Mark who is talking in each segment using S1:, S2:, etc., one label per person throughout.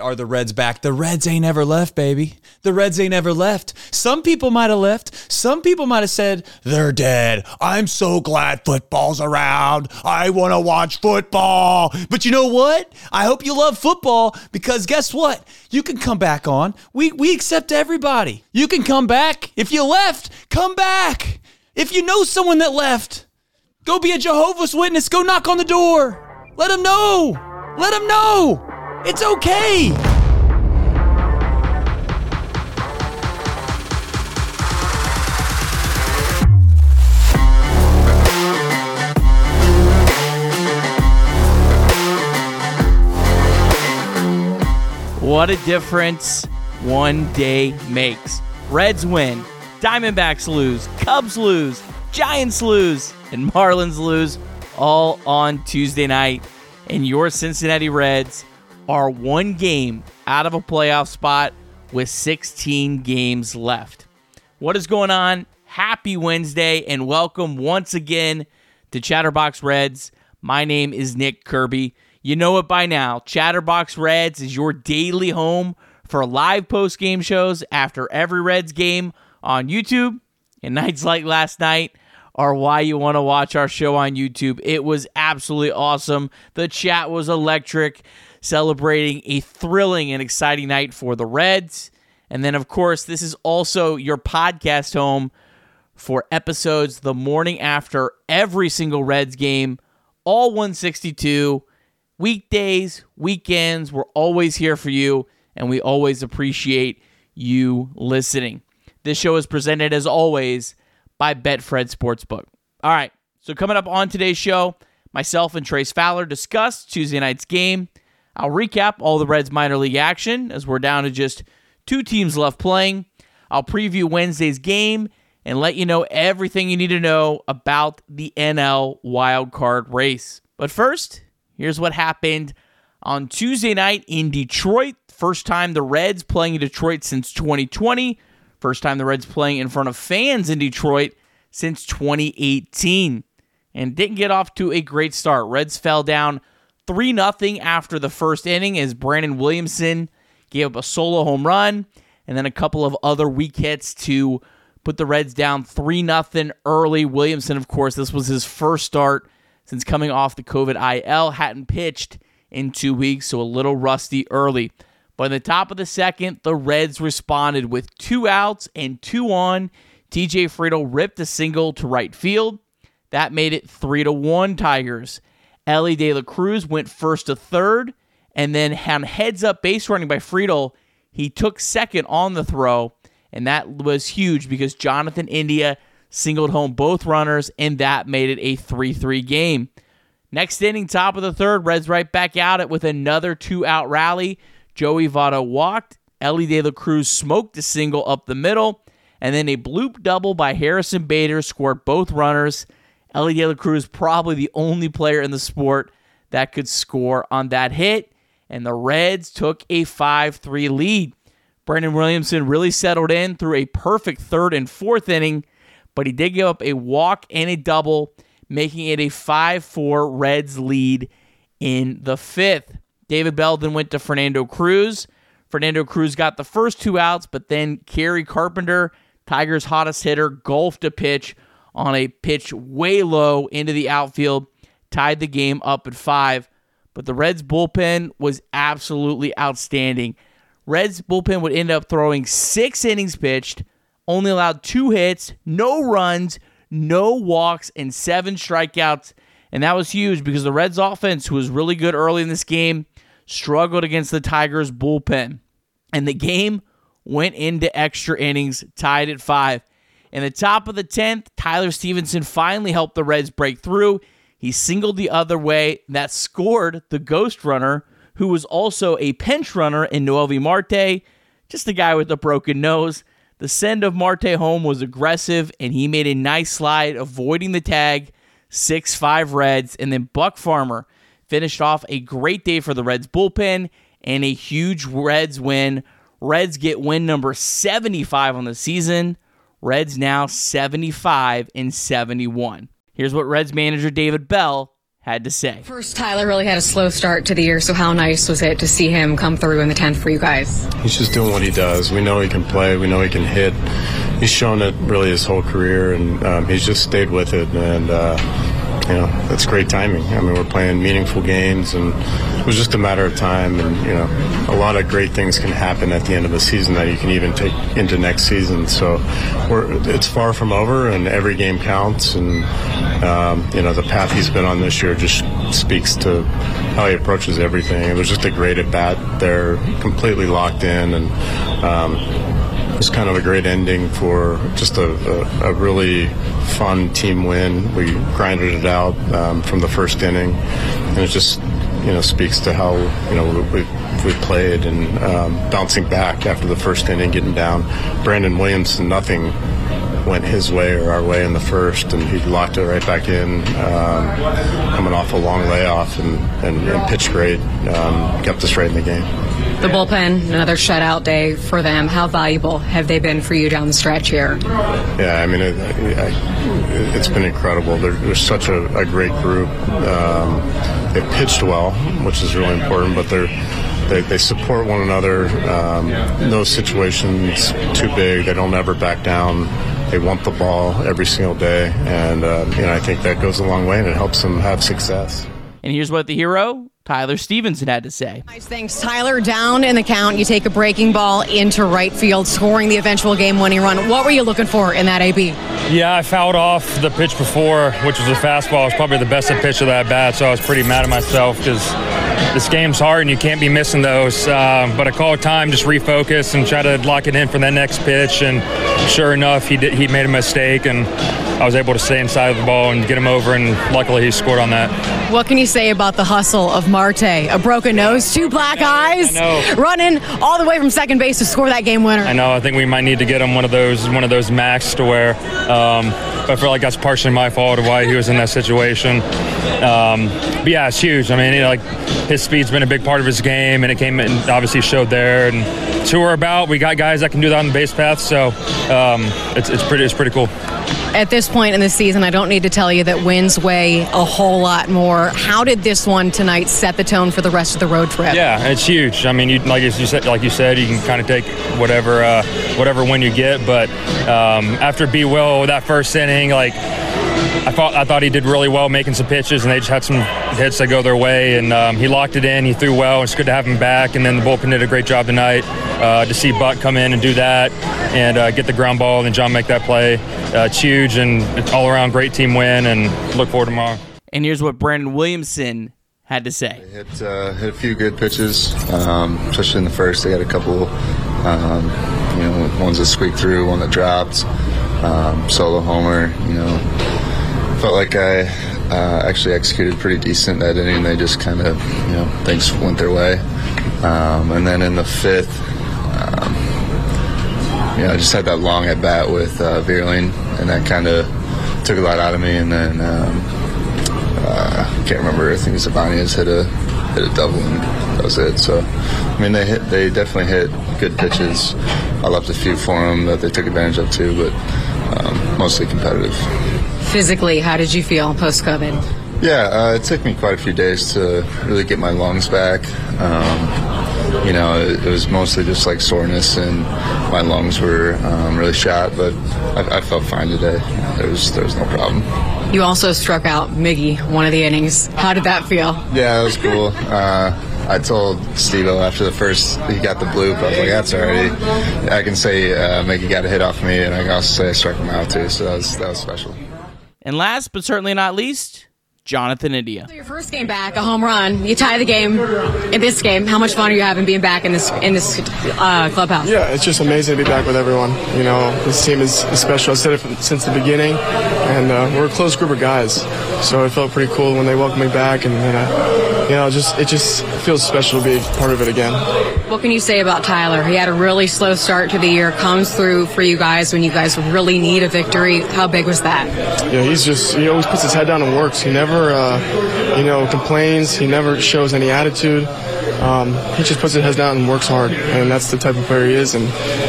S1: Are the Reds back? The Reds ain't ever left, baby. The Reds ain't ever left. Some people might have left. Some people might have said, they're dead. I'm so glad football's around. I want to watch football. But you know what? I hope you love football because guess what? You can come back on. We, we accept everybody. You can come back. If you left, come back. If you know someone that left, go be a Jehovah's Witness. Go knock on the door. Let them know. Let them know. It's okay.
S2: What a difference one day makes. Reds win, Diamondbacks lose, Cubs lose, Giants lose, and Marlins lose all on Tuesday night. And your Cincinnati Reds are one game out of a playoff spot with 16 games left. What is going on? Happy Wednesday and welcome once again to Chatterbox Reds. My name is Nick Kirby. You know it by now. Chatterbox Reds is your daily home for live post game shows after every Reds game on YouTube. And nights like last night are why you want to watch our show on YouTube. It was absolutely awesome. The chat was electric celebrating a thrilling and exciting night for the Reds. And then, of course, this is also your podcast home for episodes the morning after every single Reds game, all 162. Weekdays, weekends, we're always here for you, and we always appreciate you listening. This show is presented, as always, by Betfred Sportsbook. All right, so coming up on today's show, myself and Trace Fowler discuss Tuesday night's game I'll recap all the Reds minor league action as we're down to just two teams left playing. I'll preview Wednesday's game and let you know everything you need to know about the NL wildcard race. But first, here's what happened on Tuesday night in Detroit. First time the Reds playing in Detroit since 2020. First time the Reds playing in front of fans in Detroit since 2018. And didn't get off to a great start. Reds fell down 3 0 after the first inning as Brandon Williamson gave up a solo home run and then a couple of other weak hits to put the Reds down 3 0 early. Williamson, of course, this was his first start since coming off the COVID IL, hadn't pitched in two weeks, so a little rusty early. But in the top of the second, the Reds responded with two outs and two on. TJ Friedl ripped a single to right field. That made it 3 to 1 Tigers. Elly De La Cruz went first to third, and then on heads up base running by Friedl, he took second on the throw, and that was huge because Jonathan India singled home both runners, and that made it a 3 3 game. Next inning, top of the third, Reds right back out it with another two out rally. Joey Votto walked. Elly De La Cruz smoked a single up the middle, and then a bloop double by Harrison Bader scored both runners. Elly De La Cruz probably the only player in the sport that could score on that hit, and the Reds took a 5 3 lead. Brandon Williamson really settled in through a perfect third and fourth inning, but he did give up a walk and a double, making it a 5 4 Reds lead in the fifth. David Bell then went to Fernando Cruz. Fernando Cruz got the first two outs, but then Kerry Carpenter, Tigers' hottest hitter, golfed a pitch on a pitch way low into the outfield, tied the game up at five. But the Reds bullpen was absolutely outstanding. Reds bullpen would end up throwing six innings pitched, only allowed two hits, no runs, no walks, and seven strikeouts. And that was huge because the Reds offense, who was really good early in this game, struggled against the Tigers bullpen. And the game went into extra innings, tied at five. In the top of the 10th, Tyler Stephenson finally helped the Reds break through. He singled the other way. That scored the ghost runner, who was also a pinch runner in Noelvi Marte, just a guy with a broken nose. The send of Marte home was aggressive, and he made a nice slide, avoiding the tag. 6 5 Reds. And then Buck Farmer finished off a great day for the Reds bullpen and a huge Reds win. Reds get win number 75 on the season. Reds now 75 and 71. Here's what Reds manager David Bell had to say.
S3: First, Tyler really had a slow start to the year, so how nice was it to see him come through in the 10th for you guys?
S4: He's just doing what he does. We know he can play, we know he can hit. He's shown it really his whole career, and um, he's just stayed with it. And, uh, you know, that's great timing. I mean, we're playing meaningful games, and it was just a matter of time. And, you know, a lot of great things can happen at the end of a season that you can even take into next season. So it's far from over, and every game counts. And, um, you know, the path he's been on this year just speaks to how he approaches everything. It was just a great at bat. They're completely locked in, and, um, it's kind of a great ending for just a, a, a, really fun team win. We grinded it out um, from the first inning, and it just you know speaks to how you know we we played and um, bouncing back after the first inning, getting down. Brandon Williamson, nothing went his way or our way in the first, and he locked it right back in, um, coming off a long layoff and, and, and pitched great, um, kept us right in the game.
S3: The bullpen, another shutout day for them. How valuable have they been for you down the stretch here?
S4: Yeah, I mean, it, has it, been incredible. They're, they're such a, a, great group. Um, they pitched well, which is really important, but they're they, they support one another. Um, no situations too big. They don't ever back down. They want the ball every single day, and uh, you know I think that goes a long way, and it helps them have success.
S2: And here's what the hero Tyler Stephenson had to say.
S3: Nice thanks. Tyler, down in the count, you take a breaking ball into right field, scoring the eventual game winning run. What were you looking for in that AB?
S5: Yeah, I fouled off the pitch before, which was a fastball. It was probably the best pitch of that bat, so I was pretty mad at myself because this game's hard and you can't be missing those. Uh, but I called time, just refocus and try to lock it in for that next pitch. And sure enough, he did. He made a mistake, and I was able to stay inside of the ball and get him over. And luckily, he scored on that.
S3: What can you say about the hustle of Marte? A broken nose, two black eyes, running all the way from second base to score that game winner.
S5: I know. I think we might need to get him one of those one of those max to wear. Um, I feel like that's partially my fault of why he was in that situation. Um, but yeah, it's huge. I mean, like his speed's been a big part of his game, and it came and obviously showed there. And two are about. We got guys that can do that on the base path, so um, it's, it's pretty it's pretty cool.
S3: At this point in the season, I don't need to tell you that wins weigh a whole lot more. How did this one tonight set the tone for the rest of the road trip?
S5: Yeah, it's huge. I mean, you, like you said, like you said, you can kind of take whatever uh, whatever win you get. But um, after B Will that first inning, like I thought I thought he did really well making some pitches, and they just had some hits that go their way, and um, he locked it in. He threw well. It's good to have him back, and then the bullpen did a great job tonight. Uh, to see Buck come in and do that, and uh, get the ground ball, and then John make that play, uh, it's huge, and it's all around great team win, and look forward to tomorrow.
S2: And here's what Brandon Williamson had to say.
S6: They hit uh, hit a few good pitches, um, especially in the first. They had a couple, um, you know, ones that squeaked through, one that dropped, um, solo homer, you know felt like I uh, actually executed pretty decent that inning. They just kind of, you know, things went their way. Um, and then in the fifth, um, you know, I just had that long at bat with uh, Vierling, and that kind of took a lot out of me. And then um, uh, I can't remember. I think Ibanez hit a hit a double, and that was it. So, I mean, they hit. They definitely hit good pitches. I left a few for them that they took advantage of too, but um, mostly competitive
S3: physically, how did you feel post COVID?
S6: Yeah, uh, it took me quite a few days to really get my lungs back. Um, you know, it, it, was mostly just like soreness, and my lungs were um, really shot. But I, I, felt fine today. There was there was no problem.
S3: You also struck out Miggy one of the innings. How did that feel?
S6: Yeah, it was cool. Uh, I told Steve after the first he got the bloop, I was like, that's already. I can say uh, Miggy got a hit off me, and I can also say I struck him out too. So that was that was special.
S2: And last but certainly not least, Jonathan India.
S3: So your first game back, a home run. You tie the game in this game. How much fun are you having being back in this in this uh, clubhouse?
S7: Yeah, it's just amazing to be back with everyone. You know, this team is special. I said it from, since the beginning, and uh, we're a close group of guys. So it felt pretty cool when they welcomed me back, and uh, you know, just it just feels special to be part of it again.
S3: What can you say about Tyler? He had a really slow start to the year. Comes through for you guys when you guys really need a victory. How big was that?
S7: Yeah, he's just he always puts his head down and works. He never never, uh, you know, complains. He never shows any attitude. Um, he just puts his head down and works hard, and that's the type of player he is. And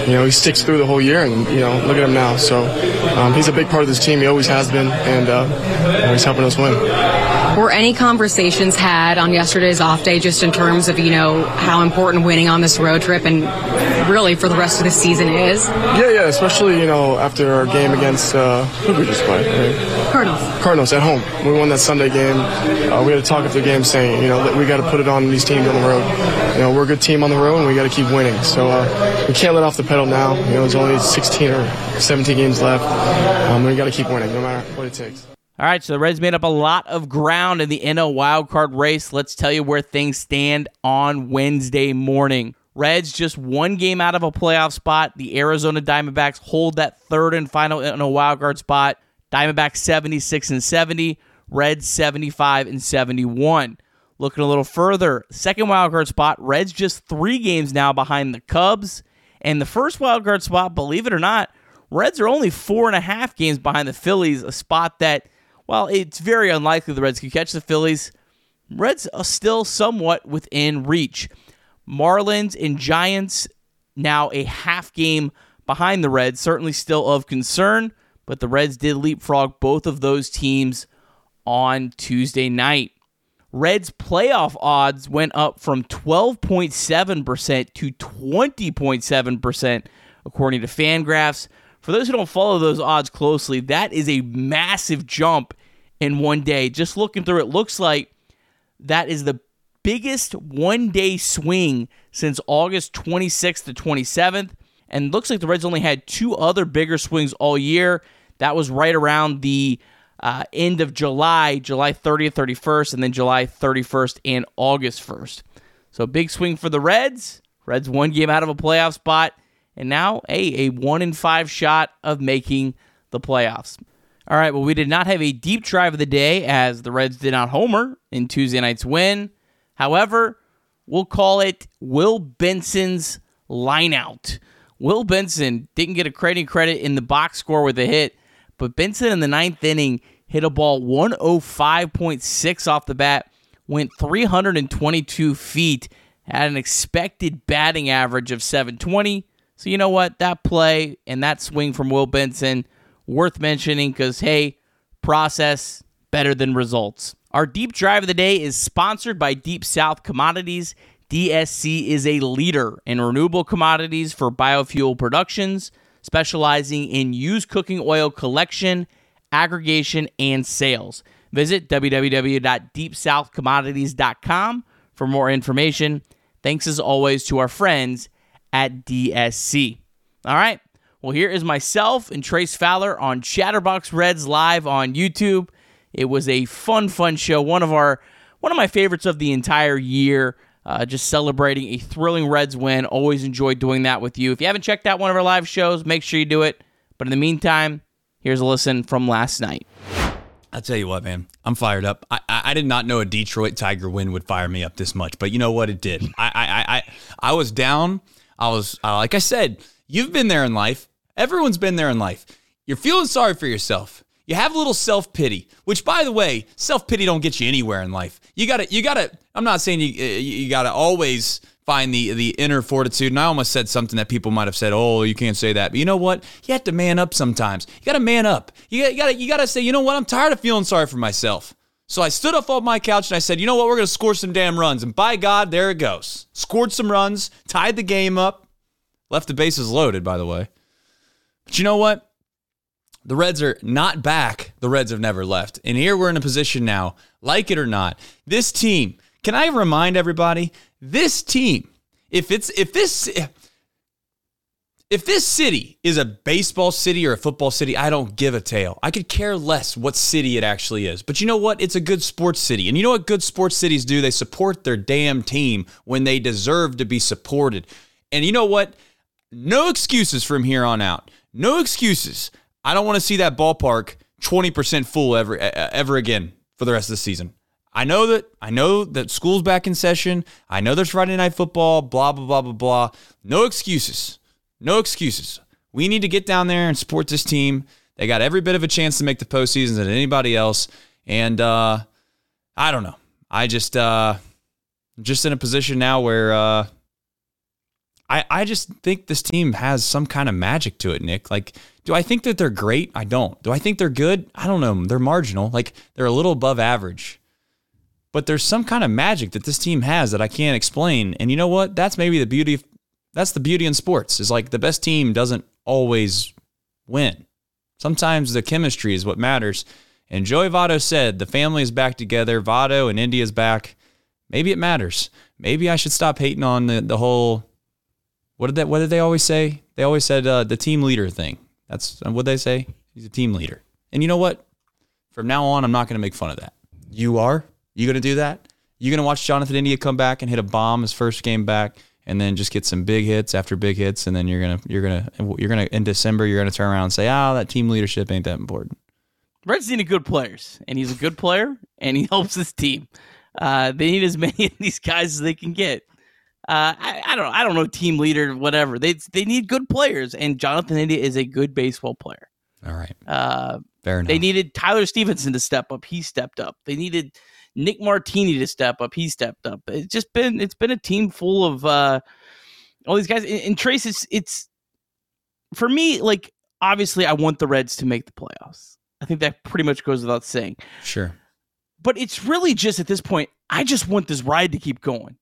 S7: you know, he sticks through the whole year, and you know, look at him now. So um, he's a big part of this team. He always has been, and uh, he's helping us win.
S3: Were any conversations had on yesterday's off day just in terms of, you know, how important winning on this road trip and really for the rest of the season is?
S7: Yeah, yeah, especially, you know, after our game against, uh, who did we just play? Right?
S3: Cardinals.
S7: Cardinals at home. We won that Sunday game. Uh, we had to talk after the game saying, you know, that we got to put it on these teams on the road. You know, we're a good team on the road and we got to keep winning. So uh, we can't let off the pedal now. You know, there's only 16 or 17 games left. Um, we got to keep winning no matter what it takes.
S2: All right, so the Reds made up a lot of ground in the NL wildcard race. Let's tell you where things stand on Wednesday morning. Reds just one game out of a playoff spot. The Arizona Diamondbacks hold that third and final NL wildcard spot. Diamondbacks 76 and 70, Reds 75 and 71. Looking a little further, second wildcard spot, Reds just three games now behind the Cubs. And the first wildcard spot, believe it or not, Reds are only four and a half games behind the Phillies, a spot that while it's very unlikely the Reds could catch the Phillies, Reds are still somewhat within reach. Marlins and Giants now a half game behind the Reds, certainly still of concern, but the Reds did leapfrog both of those teams on Tuesday night. Reds playoff odds went up from 12.7% to 20.7% according to Fangraphs. For those who don't follow those odds closely, that is a massive jump in one day. Just looking through it, looks like that is the biggest one day swing since August 26th to 27th. And looks like the Reds only had two other bigger swings all year. That was right around the uh, end of July, July 30th, 31st, and then July 31st and August 1st. So big swing for the Reds. Reds one game out of a playoff spot and now a, a one in five shot of making the playoffs. All right, well, we did not have a deep drive of the day as the Reds did not homer in Tuesday night's win. However, we'll call it Will Benson's lineout. Will Benson didn't get a credit credit in the box score with a hit, but Benson in the ninth inning hit a ball 105.6 off the bat, went 322 feet, had an expected batting average of 720 so you know what? That play and that swing from Will Benson worth mentioning because hey, process better than results. Our deep drive of the day is sponsored by Deep South Commodities. DSC is a leader in renewable commodities for biofuel productions, specializing in used cooking oil collection, aggregation, and sales. Visit www.deepsouthcommodities.com for more information. Thanks as always to our friends at DSC. All right. Well, here is myself and Trace Fowler on Chatterbox Reds live on YouTube. It was a fun, fun show. One of our, one of my favorites of the entire year. Uh, just celebrating a thrilling Reds win. Always enjoy doing that with you. If you haven't checked out one of our live shows, make sure you do it. But in the meantime, here's a listen from last night.
S1: I'll tell you what, man. I'm fired up. I, I, I, did not know a Detroit Tiger win would fire me up this much, but you know what? It did. I I I, I was down I was, uh, like I said, you've been there in life. Everyone's been there in life. You're feeling sorry for yourself. You have a little self pity, which, by the way, self pity don't get you anywhere in life. You gotta, you gotta. I'm not saying you, uh, you gotta always find the the inner fortitude. And I almost said something that people might have said, "Oh, you can't say that." But you know what? You have to man up sometimes. You gotta man up. You gotta, you gotta, you gotta say, you know what? I'm tired of feeling sorry for myself. So I stood up off my couch and I said, you know what? We're going to score some damn runs. And by God, there it goes. Scored some runs, tied the game up, left the bases loaded, by the way. But you know what? The Reds are not back. The Reds have never left. And here we're in a position now, like it or not. This team, can I remind everybody? This team, if it's, if this, if this city is a baseball city or a football city, I don't give a tail. I could care less what city it actually is. But you know what? It's a good sports city. And you know what good sports cities do? They support their damn team when they deserve to be supported. And you know what? No excuses from here on out. No excuses. I don't want to see that ballpark 20% full ever ever again for the rest of the season. I know that I know that school's back in session. I know there's Friday night football, blah blah blah blah blah. No excuses. No excuses. We need to get down there and support this team. They got every bit of a chance to make the postseason than anybody else. And uh, I don't know. I just uh, just in a position now where uh, I I just think this team has some kind of magic to it, Nick. Like, do I think that they're great? I don't. Do I think they're good? I don't know. They're marginal. Like they're a little above average. but there's some kind of magic that this team has that I can't explain. And you know what? That's maybe the beauty. That's the beauty in sports. Is like the best team doesn't always win. Sometimes the chemistry is what matters. And Joey Votto said the family is back together. Votto and India's back. Maybe it matters. Maybe I should stop hating on the, the whole. What did that? What did they always say? They always said uh, the team leader thing. That's what they say. He's a team leader. And you know what? From now on, I'm not going to make fun of that. You are. You going to do that? You going to watch Jonathan India come back and hit a bomb his first game back, and then just get some big hits after big hits, and then you're gonna you're gonna you're gonna in December you're gonna turn around and say, ah, oh, that team leadership ain't that important.
S2: Reds need good players, and he's a good player, and he helps his team. Uh, they need as many of these guys as they can get. Uh, I, I, don't know. I don't know team leader whatever they they need good players and Jonathan India is a good baseball player.
S1: All right.
S2: Uh,
S1: Fair enough.
S2: They needed Tyler Stephenson to step up. He stepped up. They needed Nick Martini to step up. He stepped up. It's just been it's been a team full of uh, all these guys. And, and Trace, it's, it's for me like obviously I want the Reds to make the playoffs. I think that pretty much goes without saying.
S1: Sure.
S2: But it's really just at this point, I just want this ride to keep going.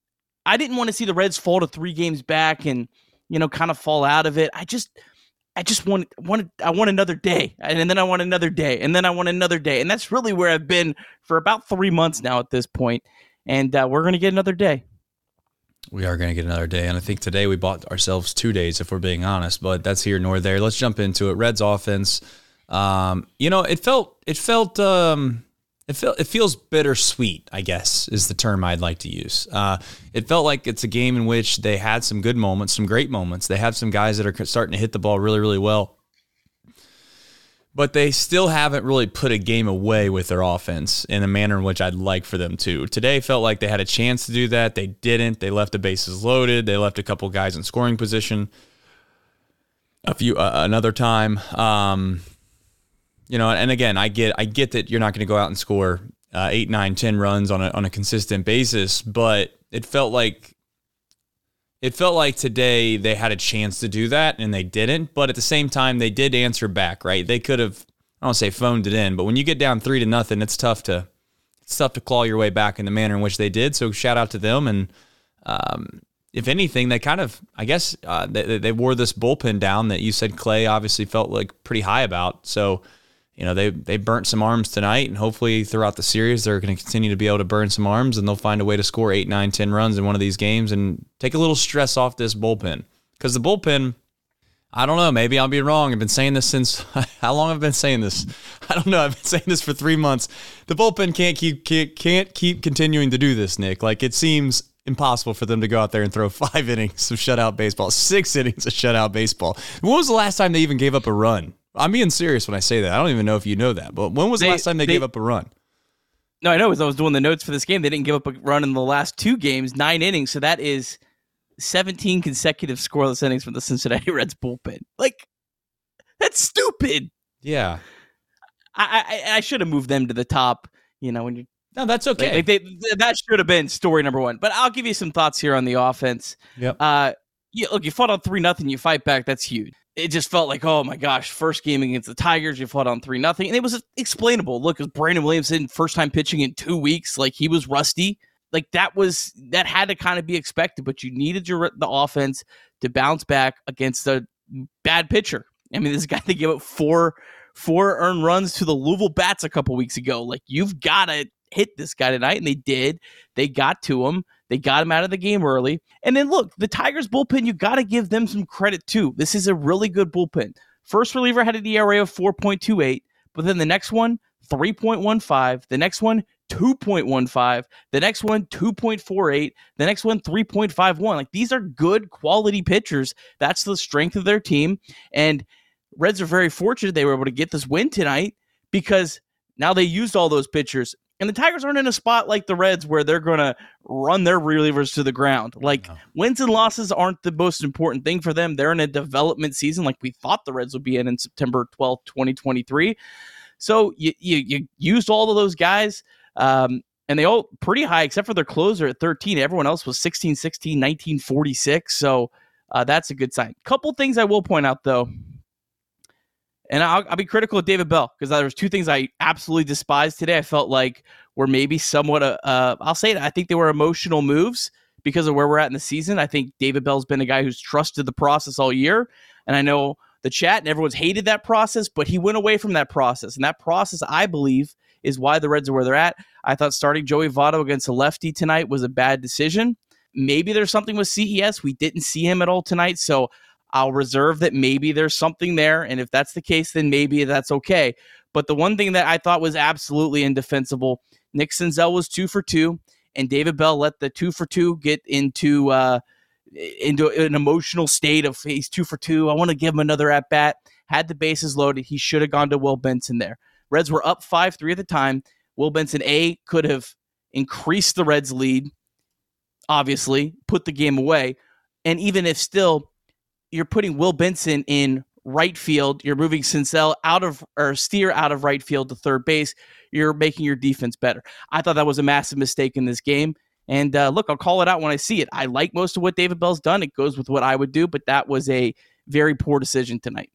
S2: I didn't want to see the Reds fall to three games back and, you know, kind of fall out of it. I just I just want wanted I want another day, and then I want another day, and then I want another day, and that's really where I've been for about three months now at this point. And uh, we're gonna get another day.
S1: We are going to get another day. And I think today we bought ourselves two days, if we're being honest, but that's here nor there. Let's jump into it. Reds offense. Um, you know, it felt, it felt, um, it felt, it feels bittersweet, I guess is the term I'd like to use. Uh, it felt like it's a game in which they had some good moments, some great moments. They have some guys that are starting to hit the ball really, really well but they still haven't really put a game away with their offense in a manner in which I'd like for them to. Today felt like they had a chance to do that. They didn't. They left the bases loaded. They left a couple guys in scoring position. A few uh, another time, um, you know, and again, I get I get that you're not going to go out and score uh, eight, nine, ten runs on a on a consistent basis, but it felt like it felt like today they had a chance to do that and they didn't. But at the same time, they did answer back, right? They could have, I don't say phoned it in, but when you get down three to nothing, it's tough to it's tough to claw your way back in the manner in which they did. So shout out to them. And um, if anything, they kind of, I guess, uh, they, they wore this bullpen down that you said Clay obviously felt like pretty high about. So you know, they they burnt some arms tonight, and hopefully throughout the series they're going to continue to be able to burn some arms, and they'll find a way to score eight, nine, ten runs in one of these games and take a little stress off this bullpen. Because the bullpen, I don't know, maybe I'll be wrong. I've been saying this since how long I've been saying this? I don't know. I've been saying this for three months. The bullpen can't keep can't keep continuing to do this, Nick. Like it seems impossible for them to go out there and throw five innings of shutout baseball, six innings of shutout baseball. When was the last time they even gave up a run? I'm being serious when I say that. I don't even know if you know that, but when was the last time they, they, gave up a run?
S2: No, I know. As I was doing the notes for this game, they didn't give up a run in the last two games, nine innings. So that is 17 consecutive scoreless innings from the Cincinnati Reds bullpen. Like, that's stupid.
S1: Yeah.
S2: I I, I should have moved them to the top. You know, when you
S1: no, that's okay.
S2: Like, they, that should have been story number one. But I'll give you some thoughts here on the offense.
S1: Yep.
S2: Uh, yeah, look, you fought on three nothing, you fight back. That's huge it just felt like, oh my gosh, first game against the Tigers, you fought on three nothing, and it was explainable. Look, it was Brandon Williamson first time pitching in two weeks, like he was rusty. Like that was that had to kind of be expected, but you needed your the offense to bounce back against a bad pitcher. I mean, this guy they gave up four four earned runs to the Louisville Bats a couple weeks ago. Like you've got to hit this guy tonight, and they did. They got to him. They got him out of the game early. And then look, the Tigers bullpen, you got to give them some credit too. This is a really good bullpen. First reliever had an ERA of 4.28, but then the next one, 3.15. The next one, 2.15. The next one, 2.48. The next one, 3.51. Like these are good quality pitchers. That's the strength of their team. And Reds are very fortunate they were able to get this win tonight because now they used all those pitchers. And the Tigers aren't in a spot like the Reds where they're going to run their relievers to the ground. Like no. wins and losses aren't the most important thing for them. They're in a development season like we thought the Reds would be in in September 12th, 2023. So you, you, you used all of those guys. Um, and they all pretty high except for their closer at 13. Everyone else was 16, 16, 19, 46. So uh, that's a good sign. Couple things I will point out though. And I'll, I'll be critical of David Bell because there was two things I absolutely despised today. I felt like were maybe somewhat, uh, uh, I'll say it, I think they were emotional moves because of where we're at in the season. I think David Bell's been a guy who's trusted the process all year. And I know the chat and everyone's hated that process, but he went away from that process. And that process, I believe, is why the Reds are where they're at. I thought starting Joey Votto against a lefty tonight was a bad decision. Maybe there's something with CES. We didn't see him at all tonight. So I'll reserve that maybe there's something there. And if that's the case, then maybe that's okay. But the one thing that I thought was absolutely indefensible Nick Senzel was two for two, and David Bell let the two for two get into. Uh, into an emotional state of he's two for two. I want to give him another at bat. Had the bases loaded. He should have gone to Will Benson there. Reds were up 5 3 at the time. Will Benson, A, could have increased the Reds' lead, obviously, put the game away. And even if still, you're putting Will Benson in right field, you're moving Senzel out of or Steer out of right field to third base, you're making your defense better. I thought that was a massive mistake in this game. And uh, look, I'll call it out when I see it. I like most of what David Bell's done. It goes with what I would do, but that was a very poor decision tonight.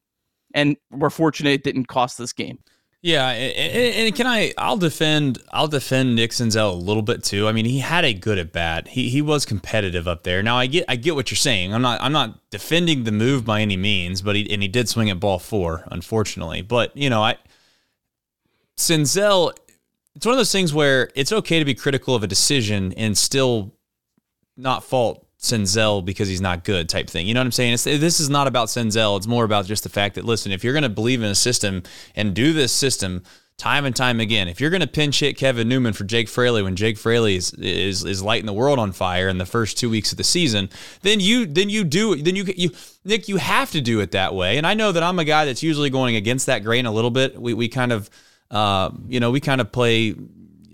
S2: And we're fortunate it didn't cost this game.
S1: Yeah, and, and, can I? I'll defend. I'll defend Nick Senzel a little bit too. I mean, he had a good at bat. He he was competitive up there. Now I get I get what you're saying. I'm not I'm not defending the move by any means, but he and he did swing at ball four, unfortunately. But you know, I Senzel. it's one of those things where it's okay to be critical of a decision and still not fault Senzel because he's not good type thing. You know what I'm saying? It's, this is not about Senzel. It's more about just the fact that, listen, if you're going to believe in a system and do this system time and time again, if you're going to pinch hit Kevin Newman for Jake Fraley when Jake Fraley is, is, is lighting the world on fire in the first two weeks of the season, then you, then you do, then you, you, Nick, you have to do it that way. And I know that I'm a guy that's usually going against that grain a little bit. We, we kind of, uh, you know, we kind of play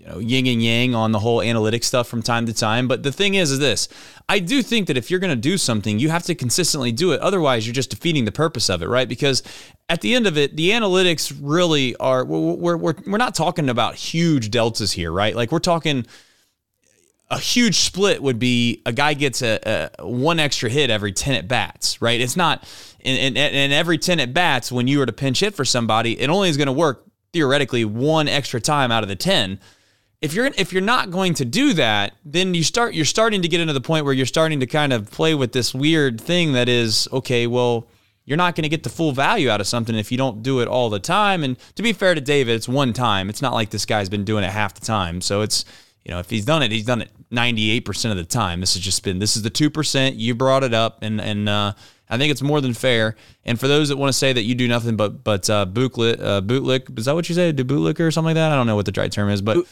S1: you know, yin and yang on the whole analytic stuff from time to time. But the thing is, is this: I do think that if you're going to do something, you have to consistently do it. Otherwise, you're just defeating the purpose of it, right? Because at the end of it, the analytics really are. We're we're we're not talking about huge deltas here, right? Like we're talking. A huge split would be a guy gets a, a one extra hit every 10 at bats, right? It's not, and, and, and every 10 at bats, when you were to pinch hit for somebody, it only is going to work theoretically one extra time out of the 10 if you're if you're not going to do that then you start you're starting to get into the point where you're starting to kind of play with this weird thing that is okay well you're not going to get the full value out of something if you don't do it all the time and to be fair to David it's one time it's not like this guy's been doing it half the time so it's you know if he's done it he's done it 98% of the time this has just been this is the 2% you brought it up and and uh I think it's more than fair. And for those that want to say that you do nothing but but uh, bootlick, uh, bootlick, is that what you say? Do bootlicker or something like that? I don't know what the right term is, but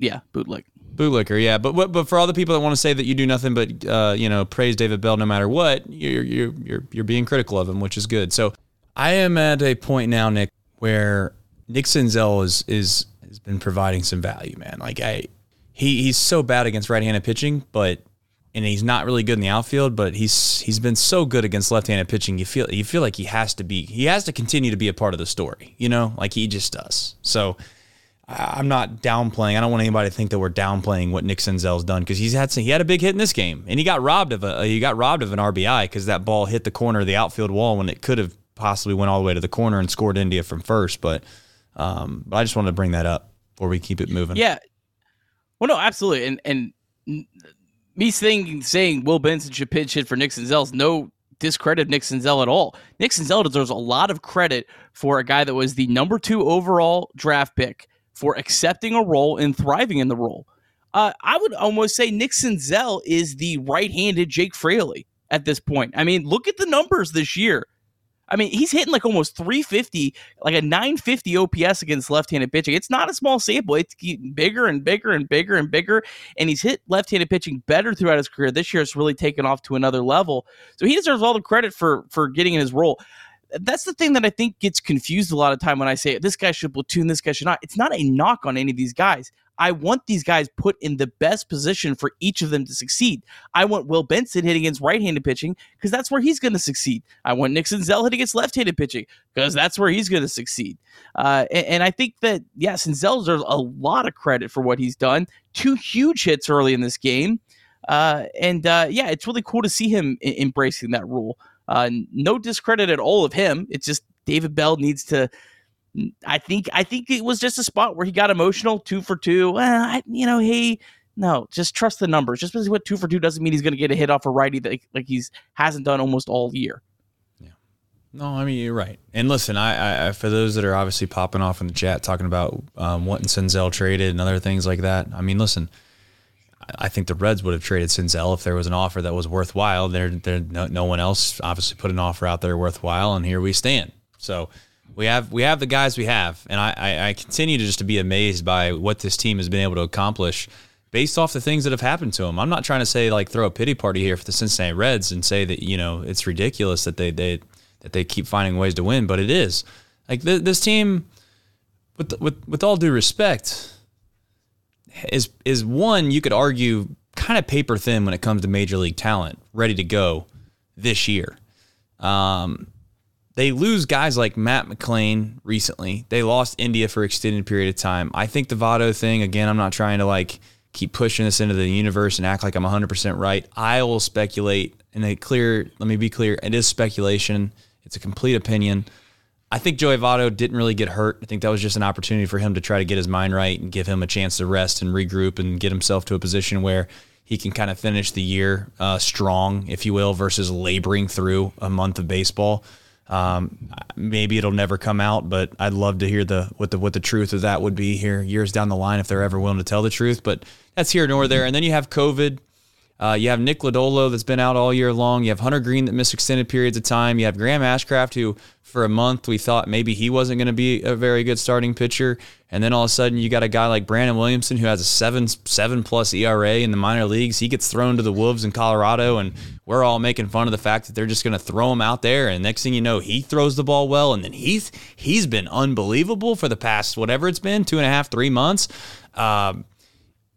S2: yeah, bootlick,
S1: bootlicker, yeah. But but for all the people that want to say that you do nothing but uh, you know praise David Bell no matter what, you're you're you're you're being critical of him, which is good. So I am at a point now, Nick, where Nick Senzel is is has been providing some value, man. Like I, he he's so bad against right-handed pitching, but and he's not really good in the outfield, but he's he's been so good against left-handed pitching. You feel you feel like he has to be he has to continue to be a part of the story, you know, like he just does. So I'm not downplaying. I don't want anybody to think that we're downplaying what Nick Senzel's done because he's had some, he had a big hit in this game and he got robbed of a he got robbed of an RBI because that ball hit the corner of the outfield wall when it could have possibly went all the way to the corner and scored India from first. But um, but I just wanted to bring that up before we keep it moving.
S2: Yeah. Well, no, absolutely, and and me saying saying Will Benson should pitch hit for Nick Senzel's no discredit Nick Senzel at all. Nick Senzel deserves a lot of credit for a guy that was the number two overall draft pick for accepting a role and thriving in the role. Uh, I would almost say Nick Senzel is the right-handed Jake Fraley at this point. I mean, look at the numbers this year. I mean, he's hitting like almost 350, like a 950 OPS against left-handed pitching. It's not a small sample. It's getting bigger and bigger and bigger and bigger. And he's hit left-handed pitching better throughout his career. This year, it's really taken off to another level. So he deserves all the credit for for getting in his role that's the thing that I think gets confused a lot of time when I say this guy should platoon, this guy should not. It's not a knock on any of these guys. I want these guys put in the best position for each of them to succeed. I want Will Benson hitting against right-handed pitching because that's where he's going to succeed. I want Nick Senzel hitting against left-handed pitching because that's where he's going to succeed. Uh, and, and, I think that yeah, Senzel deserves a lot of credit for what he's done. Two huge hits early in this game. Uh, and uh, yeah, it's really cool to see him I- embracing that rule. Uh, no discredit at all of him. It's just David Bell needs to. I think I think it was just a spot where he got emotional, two for two. I, you know, he no, just trust the numbers. Just because went two for two doesn't mean he's going to get a hit off a righty that like he's hasn't done almost all year.
S1: No, I mean you're right. And listen, I, I for those that are obviously popping off in the chat talking about um, wanting Senzel traded and other things like that. I mean, listen, I think the Reds would have traded Senzel if there was an offer that was worthwhile. There, there, no, no one else obviously put an offer out there worthwhile, and here we stand. So we have we have the guys we have, and I, I, I continue to just to be amazed by what this team has been able to accomplish based off the things that have happened to them. I'm not trying to say like throw a pity party here for the Cincinnati Reds and say that you know it's ridiculous that they they that they keep finding ways to win, but it is like th- this team. With, with with all due respect, is is one you could argue kind of paper thin when it comes to major league talent, ready to go this year. Um, they lose guys like Matt McLain recently. They lost India for extended period of time. I think the Votto thing again. I'm not trying to like keep pushing this into the universe and act like I'm 100% right. I will speculate, and a clear. Let me be clear. It is speculation. It's a complete opinion. I think Joey Votto didn't really get hurt. I think that was just an opportunity for him to try to get his mind right and give him a chance to rest and regroup and get himself to a position where he can kind of finish the year uh, strong, if you will, versus laboring through a month of baseball. Um, maybe it'll never come out, but I'd love to hear the what the what the truth of that would be here years down the line if they're ever willing to tell the truth. But that's here nor there. And then you have COVID. Uh, you have Nick Lodolo that's been out all year long. You have Hunter Greene that missed extended periods of time. You have Graham Ashcraft, who for a month we thought maybe he wasn't going to be a very good starting pitcher, and then all of a sudden you got a guy like Brandon Williamson who has a seven seven plus ERA in the minor leagues. He gets thrown to the Wolves in Colorado, and we're all making fun of the fact that they're just going to throw him out there. And next thing you know, he throws the ball well, and then he's he's been unbelievable for the past whatever it's been two and a half three months. Um,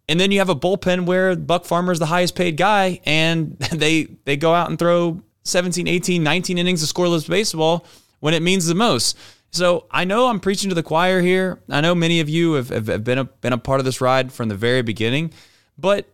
S1: and then you have a bullpen where Buck Farmer is the highest paid guy, and they they go out and throw 17, 18, 19 innings of scoreless baseball when it means the most. So I know I'm preaching to the choir here. I know many of you have, have been a, been a part of this ride from the very beginning, but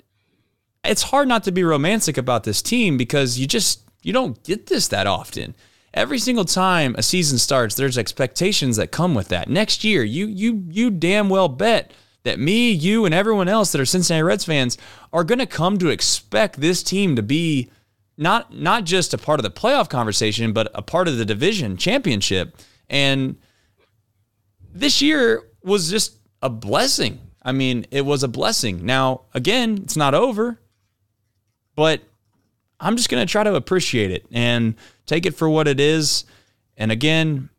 S1: it's hard not to be romantic about this team because you just you don't get this that often. Every single time a season starts, there's expectations that come with that. Next year, you you you damn well bet that me, you, and everyone else that are Cincinnati Reds fans are going to come to expect this team to be not not just a part of the playoff conversation, but a part of the division championship. And this year was just a blessing. I mean, it was a blessing. Now, again, it's not over, but I'm just going to try to appreciate it and take it for what it is. And again,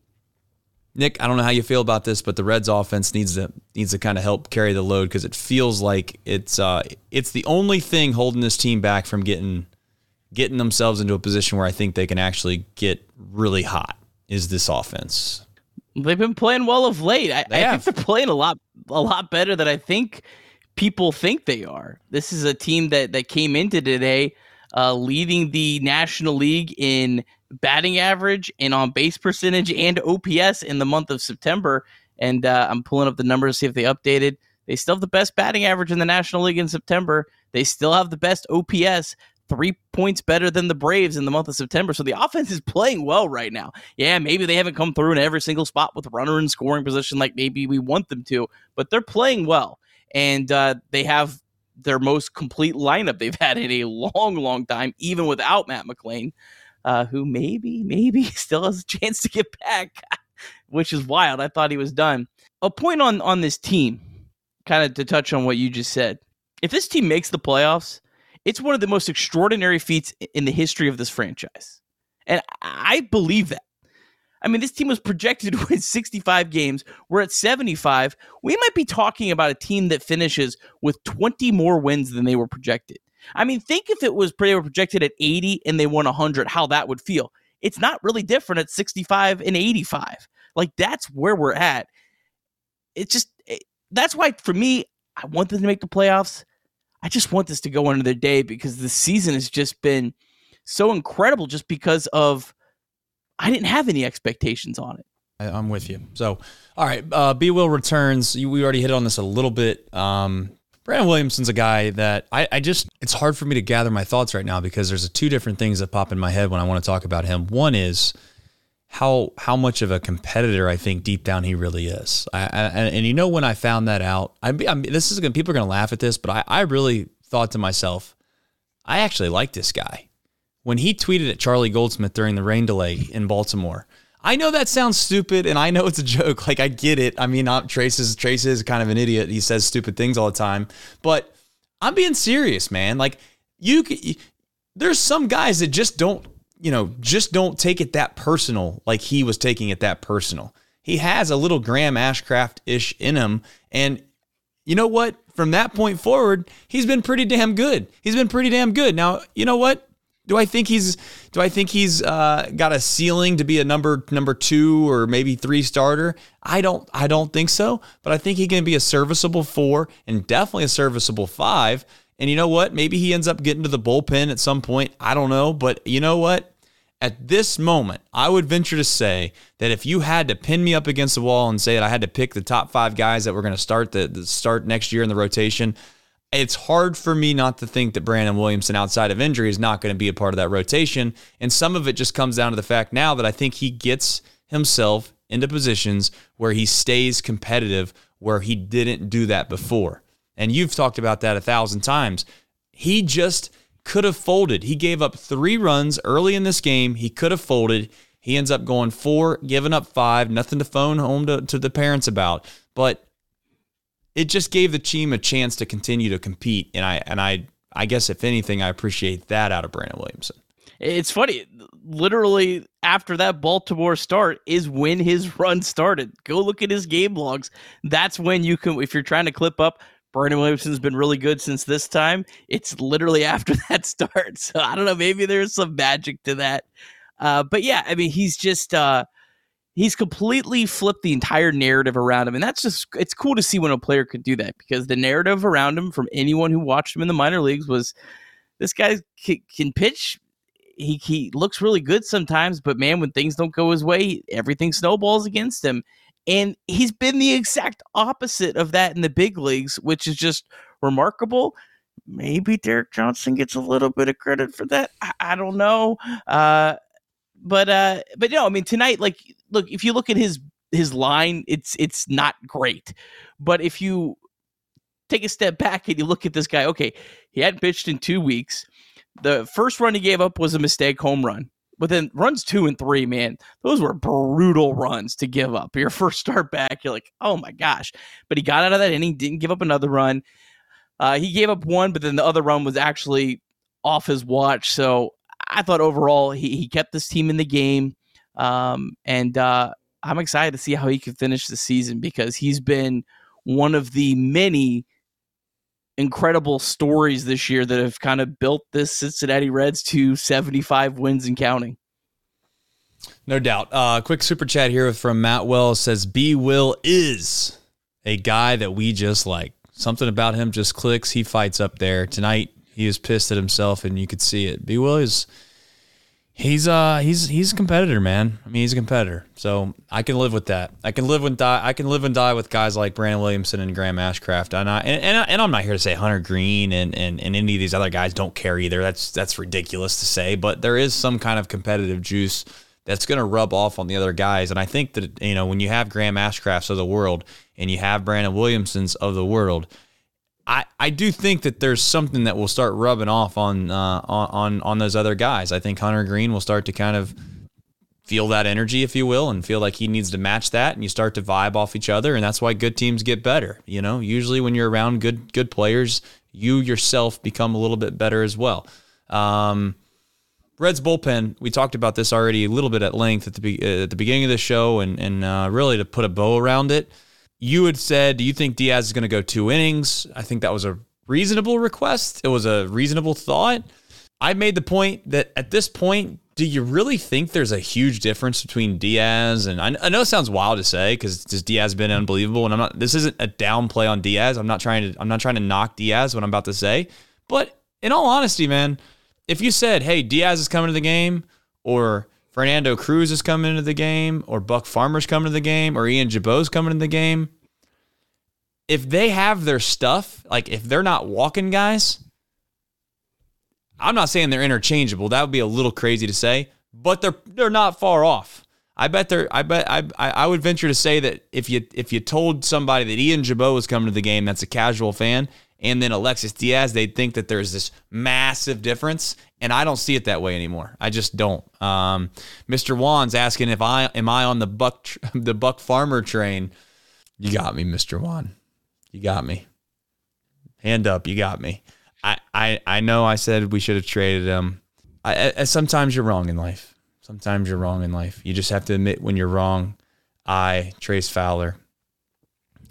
S1: Nick, I don't know how you feel about this, but the Reds offense needs to needs to kind of help carry the load because it feels like it's uh, it's the only thing holding this team back from getting getting themselves into a position where I think they can actually get really hot. Is this offense?
S2: They've been playing well of late. I, I think they're playing a lot a lot better than I think people think they are. This is a team that that came into today uh, leading the National League in batting average and on base percentage and OPS in the month of September. And uh, I'm pulling up the numbers to see if they updated. They still have the best batting average in the National League in September. They still have the best OPS, three points better than the Braves in the month of September. So the offense is playing well right now. Yeah, maybe they haven't come through in every single spot with runner in scoring position like maybe we want them to, but they're playing well. And uh, they have their most complete lineup they've had in a long, long time, even without Matt McLain, uh, who maybe, maybe still has a chance to get back, which is wild. I thought he was done. A point on on this team, kind of to touch on what you just said. If this team makes the playoffs, it's one of the most extraordinary feats in the history of this franchise. And I believe that. I mean, this team was projected to win 65 games. We're at 75. We might be talking about a team that finishes with 20 more wins than they were projected. I mean, think if it was they were projected at 80 and they won 100, how that would feel. It's not really different at 65 and 85. Like that's where we're at. It's just it, that's why for me, I want them to make the playoffs. I just want this to go another day because the season has just been so incredible just because of I didn't have any expectations on it.
S1: I'm with you. So, all right, uh, B. Will returns. You, we already hit on this a little bit. Um, Brandon Williamson's a guy that I, I just, it's hard for me to gather my thoughts right now because there's a two different things that pop in my head when I want to talk about him. One is, how how much of a competitor I think deep down he really is. I, I, and, you know when I found that out, I, this is gonna people are gonna laugh at this, but I, I really thought to myself, I actually like this guy. When he tweeted at Charlie Goldsmith during the rain delay in Baltimore, I know that sounds stupid, and I know it's a joke. Like I get it. I mean, not Trace is Trace is kind of an idiot. He says stupid things all the time, but I'm being serious, man. Like you, there's some guys that just don't you know, just don't take it that personal like he was taking it that personal. He has a little Graham Ashcraft ish in him. And you know what? From that point forward, he's been pretty damn good. He's been pretty damn good. Now, you know what? Do I think he's do I think he's uh, got a ceiling to be a number number two or maybe three starter? I don't I don't think so. But I think he can be a serviceable four and definitely a serviceable five. And you know what? Maybe he ends up getting to the bullpen at some point. I don't know. But you know what? At this moment, I would venture to say that if you had to pin me up against the wall and say that I had to pick the top five guys that were going to start the, the start next year in the rotation, it's hard for me not to think that Brandon Williamson, outside of injury, is not going to be a part of that rotation. And some of it just comes down to the fact now that I think he gets himself into positions where he stays competitive, where he didn't do that before. And you've talked about that a thousand times. He just could have folded. He gave up three runs early in this game. He could have folded. He ends up going four, giving up five, nothing to phone home to, to the parents about. But it just gave the team a chance to continue to compete. And I and I I guess if anything, I appreciate that out of Brandon Williamson.
S2: It's funny. Literally after that Baltimore start is when his run started. Go look at his game logs. That's when you can if you're trying to clip up Brandon Williamson's been really good since this time. It's literally after that start. So I don't know. Maybe there's some magic to that. Uh, but yeah, I mean, he's just uh, he's completely flipped the entire narrative around him, and that's just it's cool to see when a player could do that because the narrative around him from anyone who watched him in the minor leagues was this guy can, can pitch. He he looks really good sometimes, but man, when things don't go his way, everything snowballs against him. And he's been the exact opposite of that in the big leagues, which is just remarkable. Maybe Derek Johnson gets a little bit of credit for that. I, I don't know. Uh, but uh, but no, I mean tonight, like, look, if you look at his his line, it's it's not great. But if you take a step back and you look at this guy, okay, he hadn't pitched in two weeks. The first run he gave up was a mistake home run. But then runs two and three, man, those were brutal runs to give up. Your first start back, you're like, oh my gosh. But he got out of that inning, didn't give up another run. Uh, he gave up one, but then the other run was actually off his watch. So I thought overall he, he kept this team in the game. Um, and uh, I'm excited to see how he can finish the season because he's been one of the many incredible stories this year that have kind of built this Cincinnati Reds to 75 wins and counting.
S1: No doubt. Uh, quick super chat here from Matt Wells says B Will is a guy that we just like. Something about him just clicks. He fights up there tonight. He is pissed at himself, and you could see it. B Will is He's uh he's he's a competitor, man. I mean, he's a competitor, so I can live with that. I can live and die. I can live and die with guys like Brandon Williamson and Graham Ashcraft. And I and, and, and I'm not here to say Hunter Greene and, and and any of these other guys don't care either. That's that's ridiculous to say, but there is some kind of competitive juice that's going to rub off on the other guys. And I think that you know when you have Graham Ashcrafts of the world and you have Brandon Williamsons of the world I, I do think that there's something that will start rubbing off on, uh, on on those other guys. I think Hunter Greene will start to kind of feel that energy, if you will, and feel like he needs to match that, and you start to vibe off each other, and that's why good teams get better. You know, usually when you're around good good players, you yourself become a little bit better as well. Um, Reds bullpen, we talked about this already a little bit at length at the be- at the beginning of the show, and and uh, really to put a bow around it you had said, do you think Diaz is going to go two innings? I think that was a reasonable request. It was a reasonable thought. I made the point that at this point, do you really think there's a huge difference between Diaz and I, know it sounds wild to say because Diaz has been unbelievable, and I'm not. This isn't a downplay on Diaz. I'm not trying to. I'm not trying to knock Diaz. What I'm about to say, but in all honesty, man, if you said, "Hey, Diaz is coming to the game," or Fernando Cruz is coming into the game, or Buck Farmer's coming to the game, or Ian Gibaut's coming to the game. If they have their stuff, like if they're not walking guys, I'm not saying they're interchangeable. That would be a little crazy to say, but they're they're not far off. I bet there. I bet I, I would venture to say that if you if you told somebody that Ian Gibaut was coming to the game, that's a casual fan, and then Alexis Diaz, they'd think that there's this massive difference, and I don't see it that way anymore. I just don't. Um, Mr. Wan's asking if I am I on the buck the Buck Farmer train. You got me, Mr. Wan. You got me. Hand up, you got me. I I, I know I said we should have traded him. I, I, sometimes you're wrong in life. Sometimes you're wrong in life. You just have to admit when you're wrong. I, Trace Fowler,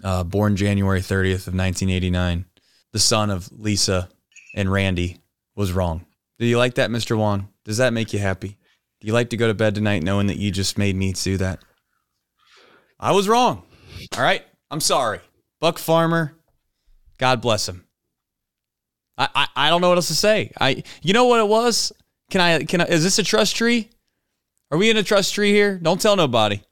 S1: uh, born January 30th of 1989, the son of Lisa and Randy, was wrong. Do you like that, Mr. Wan? Does that make you happy? Do you like to go to bed tonight knowing that you just made me do that? I was wrong. All right. I'm sorry. Buck Farmer, God bless him. I, I, I don't know what else to say. I you know what it was? Can I can I is this a trust tree? Are we in a trust tree here? Don't tell nobody.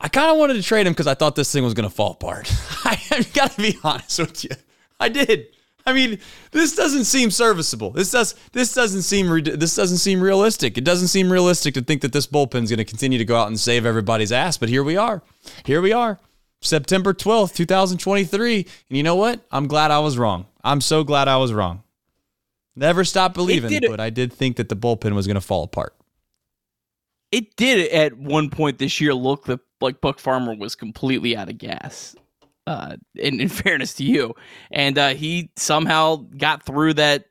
S1: I kind of wanted to trade him because I thought this thing was going to fall apart. I, got to be honest with you. I did. I mean, this doesn't seem serviceable. This does this doesn't seem this doesn't seem realistic. It doesn't seem realistic to think that this bullpen's going to continue to go out and save everybody's ass. But here we are. Here we are. September 12th, 2023. And you know what? I'm glad I was wrong. I'm so glad I was wrong. Never stop believing, but I did think that the bullpen was going to fall apart.
S2: It did at one point this year look like Buck Farmer was completely out of gas uh, in, in fairness to you. And uh, he somehow got through that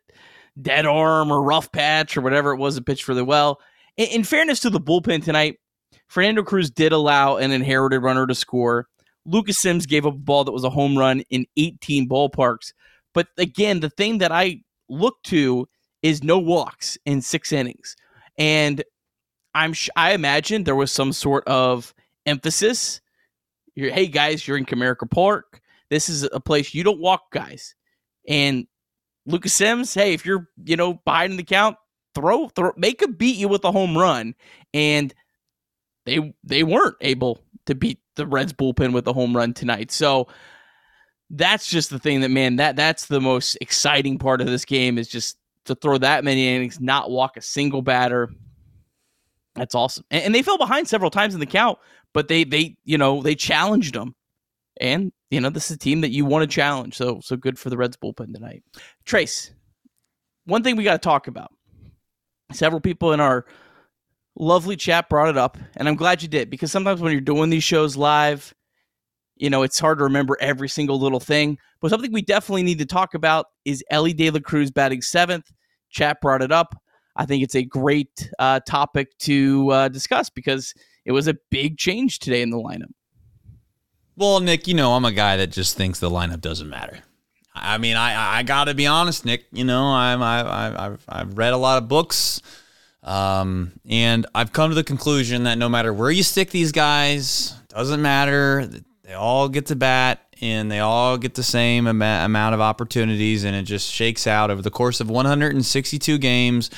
S2: dead arm or rough patch or whatever it was and pitched really well. In, in fairness to the bullpen tonight, Fernando Cruz did allow an inherited runner to score. Lucas Sims gave up a ball that was a home run in 18 ballparks. But again, the thing that I look to is no walks in six innings. And I'm sh- I imagine there was some sort of emphasis you're, hey guys, you're in Comerica Park. This is a place you don't walk guys. And Lucas Sims, hey, if you're you know behind in the count, throw throw make a beat you with a home run, and they they weren't able to beat the Reds bullpen with a home run tonight. So that's just the thing that man that that's the most exciting part of this game is just to throw that many innings, not walk a single batter. That's awesome. And, and they fell behind several times in the count, but they they you know they challenged them, and you know this is a team that you want to challenge. So so good for the Reds bullpen tonight. Trace, one thing we got to talk about. Several people in our lovely chat brought it up, and I'm glad you did because sometimes when you're doing these shows live, you know it's hard to remember every single little thing. But something we definitely need to talk about is Elly De La Cruz batting seventh. Chat brought it up. I think it's a great uh, topic to uh, discuss because it was a big change today in the lineup.
S1: Well, Nick, you know I'm a guy that just thinks the lineup doesn't matter. I mean, I I got to be honest, Nick. You know, I'm I, I've I've read a lot of books, um, and I've come to the conclusion that no matter where you stick these guys, doesn't matter. They all get to bat, and they all get the same amount of opportunities, and it just shakes out over the course of 162 games.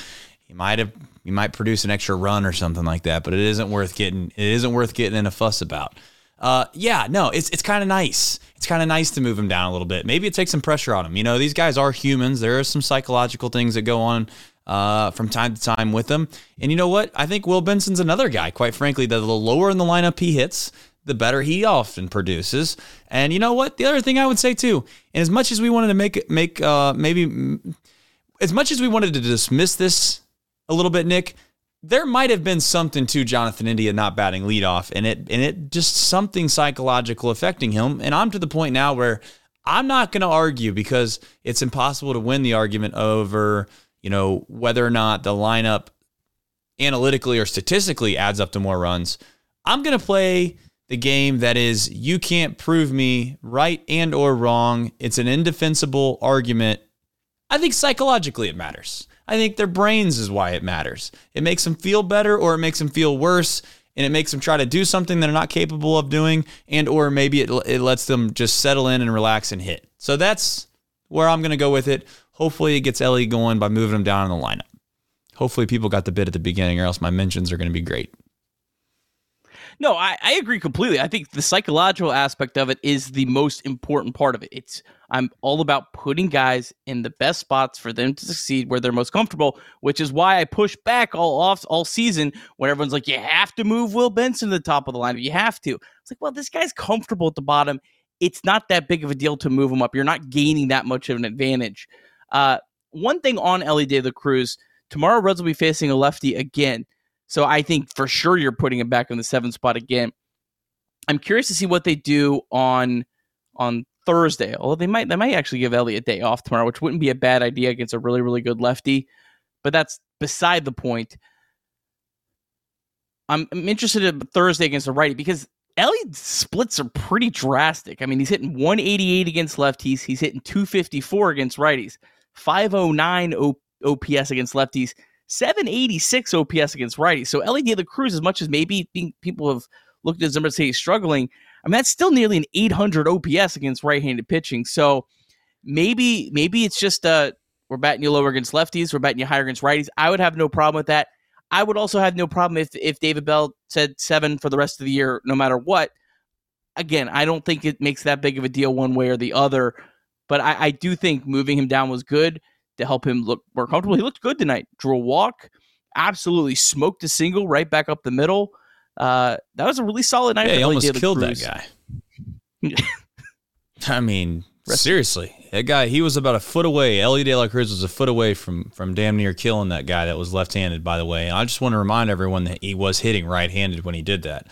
S1: You might have you might produce an extra run or something like that, but it isn't worth getting it isn't worth getting in a fuss about. Uh, yeah, no, it's it's kind of nice. It's kind of nice to move them down a little bit. Maybe it takes some pressure on them. You know, these guys are humans. There are some psychological things that go on uh, from time to time with them. And you know what? I think Will Benson's another guy. Quite frankly, that the lower in the lineup he hits, the better he often produces. And you know what? The other thing I would say too, and as much as we wanted to make make uh, maybe as much as we wanted to dismiss this a little bit, Nick, there might have been something to Jonathan India not batting leadoff, and it and it just something psychological affecting him. And I'm to the point now where I'm not going to argue because it's impossible to win the argument over you know whether or not the lineup analytically or statistically adds up to more runs. I'm going to play the game that is you can't prove me right and or wrong. It's an indefensible argument. I think psychologically it matters. I think their brains is why it matters. It makes them feel better or it makes them feel worse and it makes them try to do something they're not capable of doing and or maybe it, it lets them just settle in and relax and hit. So that's where I'm going to go with it. Hopefully it gets Elly going by moving him down in the lineup. Hopefully people got the bit at the beginning or else my mentions are going to be great.
S2: No, I, I agree completely. I think the psychological aspect of it is the most important part of it. It's I'm all about putting guys in the best spots for them to succeed where they're most comfortable, which is why I push back all off all season when everyone's like, you have to move Will Benson to the top of the line. You have to. It's like, well, this guy's comfortable at the bottom. It's not that big of a deal to move him up. You're not gaining that much of an advantage. Uh, one thing on Elly De La Cruz, tomorrow Reds will be facing a lefty again. So I think for sure you're putting him back in the seventh spot again. I'm curious to see what they do on on Thursday. Although they might they might actually give Elly a day off tomorrow, which wouldn't be a bad idea against a really really good lefty. But that's beside the point. I'm, I'm interested in Thursday against a righty because Elliott's splits are pretty drastic. I mean, he's hitting 188 against lefties. He's hitting 254 against righties. 509 o- OPS against lefties. 786 OPS against righties. So Elly De La Cruz, as much as maybe people have looked at his numbers say he's struggling, I mean that's still nearly an 800 OPS against right-handed pitching. So maybe maybe it's just uh we're batting you lower against lefties, we're batting you higher against righties. I would have no problem with that. I would also have no problem if if David Bell said seven for the rest of the year, no matter what. Again, I don't think it makes that big of a deal one way or the other, but I, I do think moving him down was good to help him look more comfortable. He looked good tonight. Drew a walk, absolutely smoked a single right back up the middle. Uh, that was a really solid night.
S1: Yeah, he almost killed Cruz. that guy. I mean, seriously, that guy, he was about a foot away. Elly De La Cruz was a foot away from from damn near killing that guy that was left handed, by the way. And I just want to remind everyone that he was hitting right handed when he did that.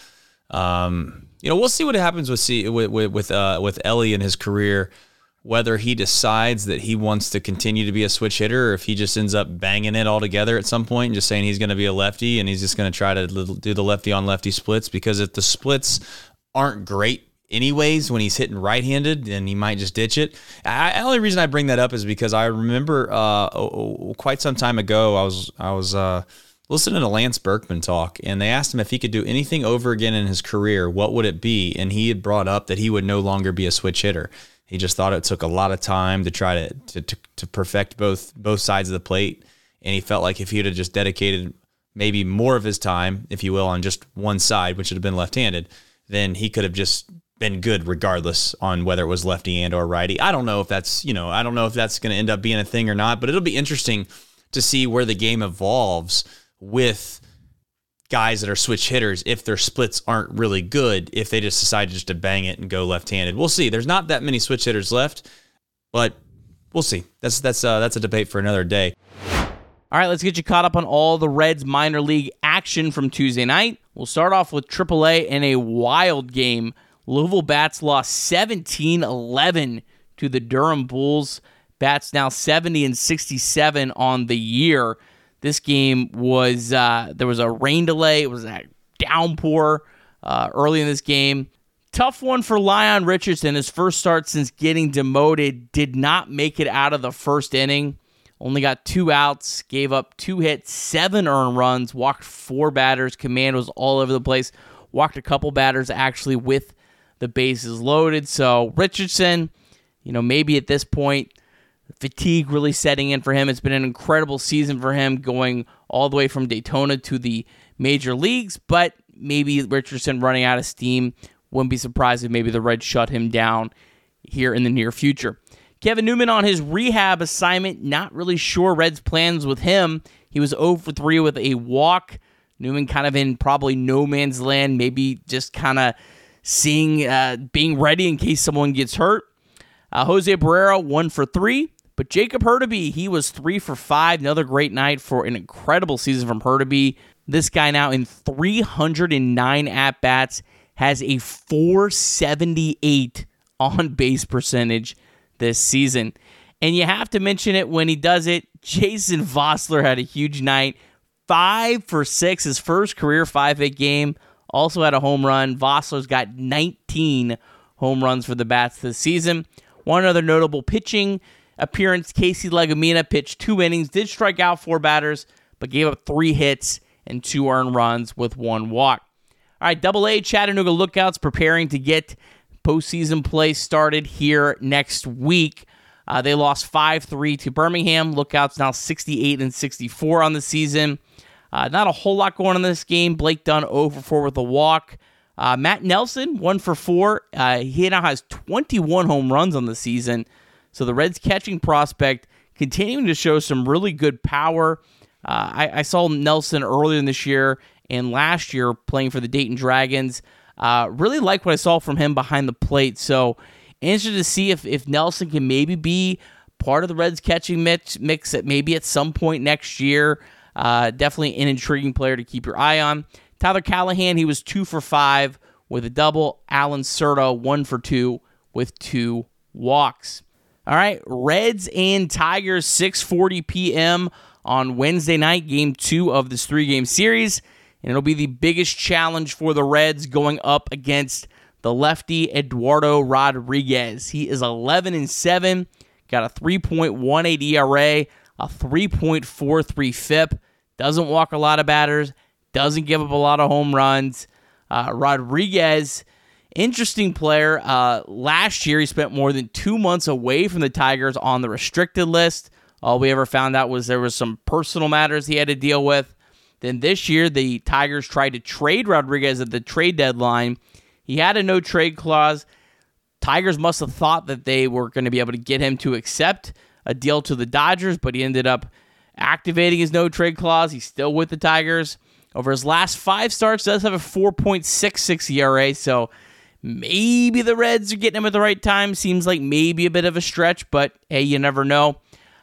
S1: Um, you know, we'll see what happens with see, with with with, uh, with Elly in his career, whether he decides that he wants to continue to be a switch hitter, or if he just ends up banging it all together at some point and just saying he's going to be a lefty and he's just going to try to do the lefty on lefty splits. Because if the splits aren't great anyways when he's hitting right-handed and he might just ditch it. I, the only reason I bring that up is because I remember uh, oh, quite some time ago I was I was uh, listening to Lance Berkman talk and they asked him if he could do anything over again in his career, what would it be? And he had brought up that he would no longer be a switch hitter. He just thought it took a lot of time to try to to, to, to perfect both both sides of the plate, and he felt like if he'd have just dedicated maybe more of his time, if you will, on just one side, which would have been left-handed, then he could have just been good regardless on whether it was lefty and or righty. I don't know if that's, you know, I don't know if that's going to end up being a thing or not, but it'll be interesting to see where the game evolves with guys that are switch hitters if their splits aren't really good, if they just decide just to bang it and go left-handed. We'll see. There's not that many switch hitters left, but we'll see. That's that's uh, that's a debate for another day.
S2: All right, let's get you caught up on all the Reds minor league action from Tuesday night. We'll start off with AAA in a wild game Louisville Bats lost 17 11 to the Durham Bulls. Bats now 70 and 67 on the year. This game was, uh, there was a rain delay, it was a downpour uh, early in this game. Tough one for Lyon Richardson. His first start since getting demoted did not make it out of the first inning. Only got two outs, gave up two hits, seven earned runs, walked four batters. Command was all over the place. Walked a couple batters actually with the bases loaded. So Richardson, you know, maybe at this point, fatigue really setting in for him. It's been an incredible season for him, going all the way from Daytona to the major leagues. But maybe Richardson running out of steam. Wouldn't be surprised if maybe the Reds shut him down here in the near future. Kevin Newman on his rehab assignment, not really sure Reds' plans with him. He was 0 for 3 with a walk. Newman kind of in probably no man's land, maybe just kind of seeing, uh, being ready in case someone gets hurt. Uh, Jose Barrera, one for three. But Jacob Hurtubise, he was three for five. Another great night for an incredible season from Hurtubise. This guy now in 309 at bats has a 478 on base percentage this season. And you have to mention it when he does it. Jason Vosler had a huge night. Five for six, his first career 5 hit game also had a home run. Vosler's got 19 home runs for the Bats this season. One other notable pitching appearance Casey Legumina pitched two innings, did strike out four batters, but gave up three hits and two earned runs with one walk. All right, Double A Chattanooga Lookouts preparing to get postseason play started here next week. Uh, they lost 5 3 to Birmingham. Lookouts now 68 and 64 on the season. Uh, not a whole lot going on in this game. Blake Dunn over 4 with a walk. Uh, Matt Nelson, one for four. Uh, he now has 21 home runs on the season. So the Reds catching prospect continuing to show some really good power. Uh, I, I, saw Nelson earlier in this year and last year playing for the Dayton Dragons. Uh, really like what I saw from him behind the plate. So interested to see if, if Nelson can maybe be part of the Reds catching mix, mix at maybe at some point next year. Uh, definitely an intriguing player to keep your eye on. Tyler Callahan, he was two for five with a double. Allan Cerda, one for two with two walks. All right, Reds and Tigers, 6:40 p.m. on Wednesday night, game two of this three-game series, and it'll be the biggest challenge for the Reds going up against the lefty Eduardo Rodriguez. He is 11 and seven, got a 3.18 ERA, a 3.43 FIP, doesn't walk a lot of batters, doesn't give up a lot of home runs. Uh, Rodriguez, interesting player. Uh, last year, he spent more than two months away from the Tigers on the restricted list. All we ever found out was there was some personal matters he had to deal with. Then this year, the Tigers tried to trade Rodriguez at the trade deadline. He had a no trade clause. Tigers must have thought that they were going to be able to get him to accept a deal to the Dodgers, but he ended up activating his no trade clause. He's still with the Tigers. Over his last five starts, does have a 4.66 ERA, so maybe the Reds are getting him at the right time. Seems like maybe a bit of a stretch, but hey, you never know.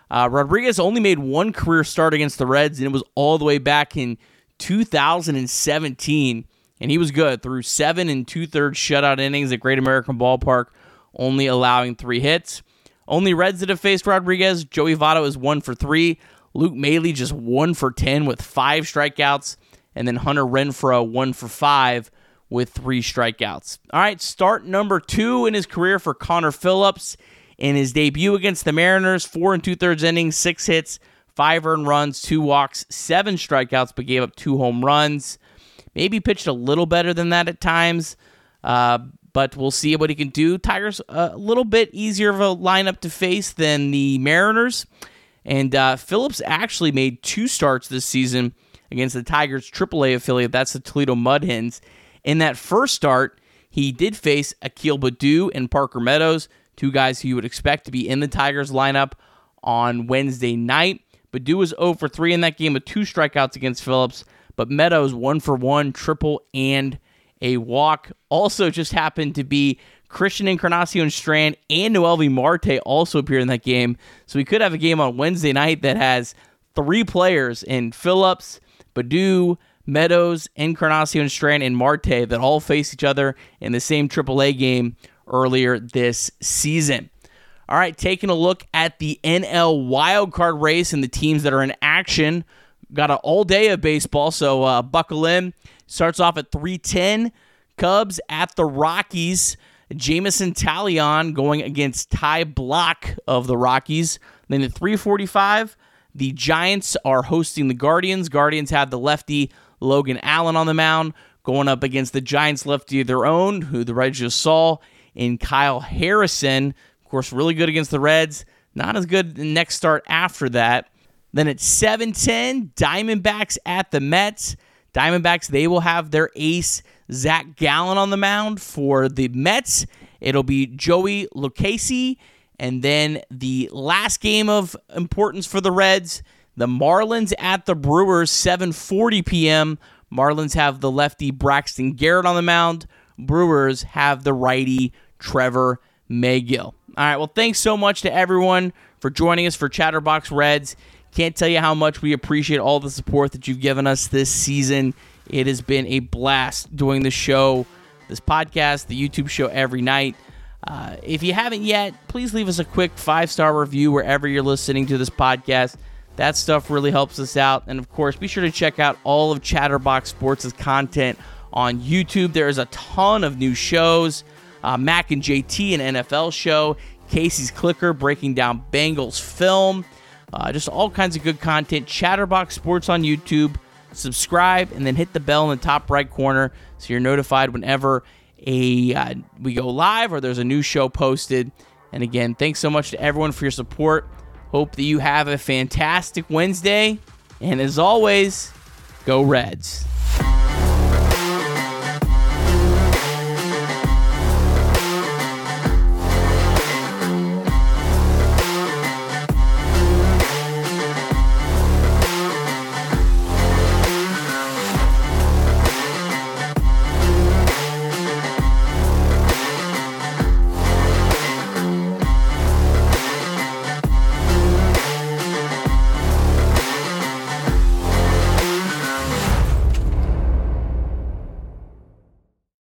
S2: Uh, Rodriguez only made one career start against the Reds, and it was all the way back in 2017. And he was good through seven and two thirds shutout innings at Great American Ballpark, only allowing three hits. Only Reds that have faced Rodriguez Joey Votto is one for three. Luke Maile just one for 10 with five strikeouts and then Hunter Renfroe, one for five with three strikeouts. All right, start number two in his career for Connor Phillips in his debut against the Mariners. Four and two thirds innings, six hits, five earned runs, two walks, seven strikeouts, but gave up two home runs. Maybe pitched a little better than that at times, uh, but we'll see what he can do. Tigers a little bit easier of a lineup to face than the Mariners. And uh, Phillips actually made two starts this season against the Tigers' AAA affiliate. That's the Toledo Mud Hens. In that first start, he did face Akil Baddoo and Parker Meadows, two guys who you would expect to be in the Tigers lineup on Wednesday night. Baddoo was 0 for 3 in that game with two strikeouts against Phillips, but Meadows 1 for 1, triple and a walk. Also, just happened to be Christian Encarnacion Strand and Noelvi Marte also appeared in that game. So we could have a game on Wednesday night that has three players in Phillips, Baddoo, Meadows, Encarnacion Strand, and Marte that all face each other in the same AAA game earlier this season. All right, taking a look at the NL wildcard race and the teams that are in action. Got an all day of baseball, so uh, buckle in. Starts off at 310. Cubs at the Rockies. Jameson Taillon going against Ty Blach of the Rockies. Then at 345, the Giants are hosting the Guardians. Guardians have the lefty Logan Allen on the mound going up against the Giants lefty of their own, who the Reds just saw, in Kyle Harrison. Of course, really good against the Reds. Not as good the next start after that. Then at 7:10, Diamondbacks at the Mets. Diamondbacks, they will have their ace Zach Gallen on the mound for the Mets. It'll be Joey Lucchesi and then the last game of importance for the Reds, the Marlins at the Brewers, 7:40 p.m. Marlins have the lefty Braxton Garrett on the mound. Brewers have the righty Trevor Megill. All right, well, thanks so much to everyone for joining us for Chatterbox Reds. Can't tell you how much we appreciate all the support that you've given us this season. It has been a blast doing the show, this podcast, the YouTube show every night. Uh, if you haven't yet, please leave us a quick five star review wherever you're listening to this podcast. That stuff really helps us out. And of course, be sure to check out all of Chatterbox Sports' content on YouTube. There is a ton of new shows. Uh, Mac and JT, an NFL show. Casey's Clicker breaking down Bengals film. Uh, just all kinds of good content. Chatterbox Sports on YouTube. Subscribe and then hit the bell in the top right corner so you're notified whenever a uh, we go live or there's a new show posted. And again, thanks so much to everyone for your support. Hope that you have a fantastic Wednesday. And as always, go Reds.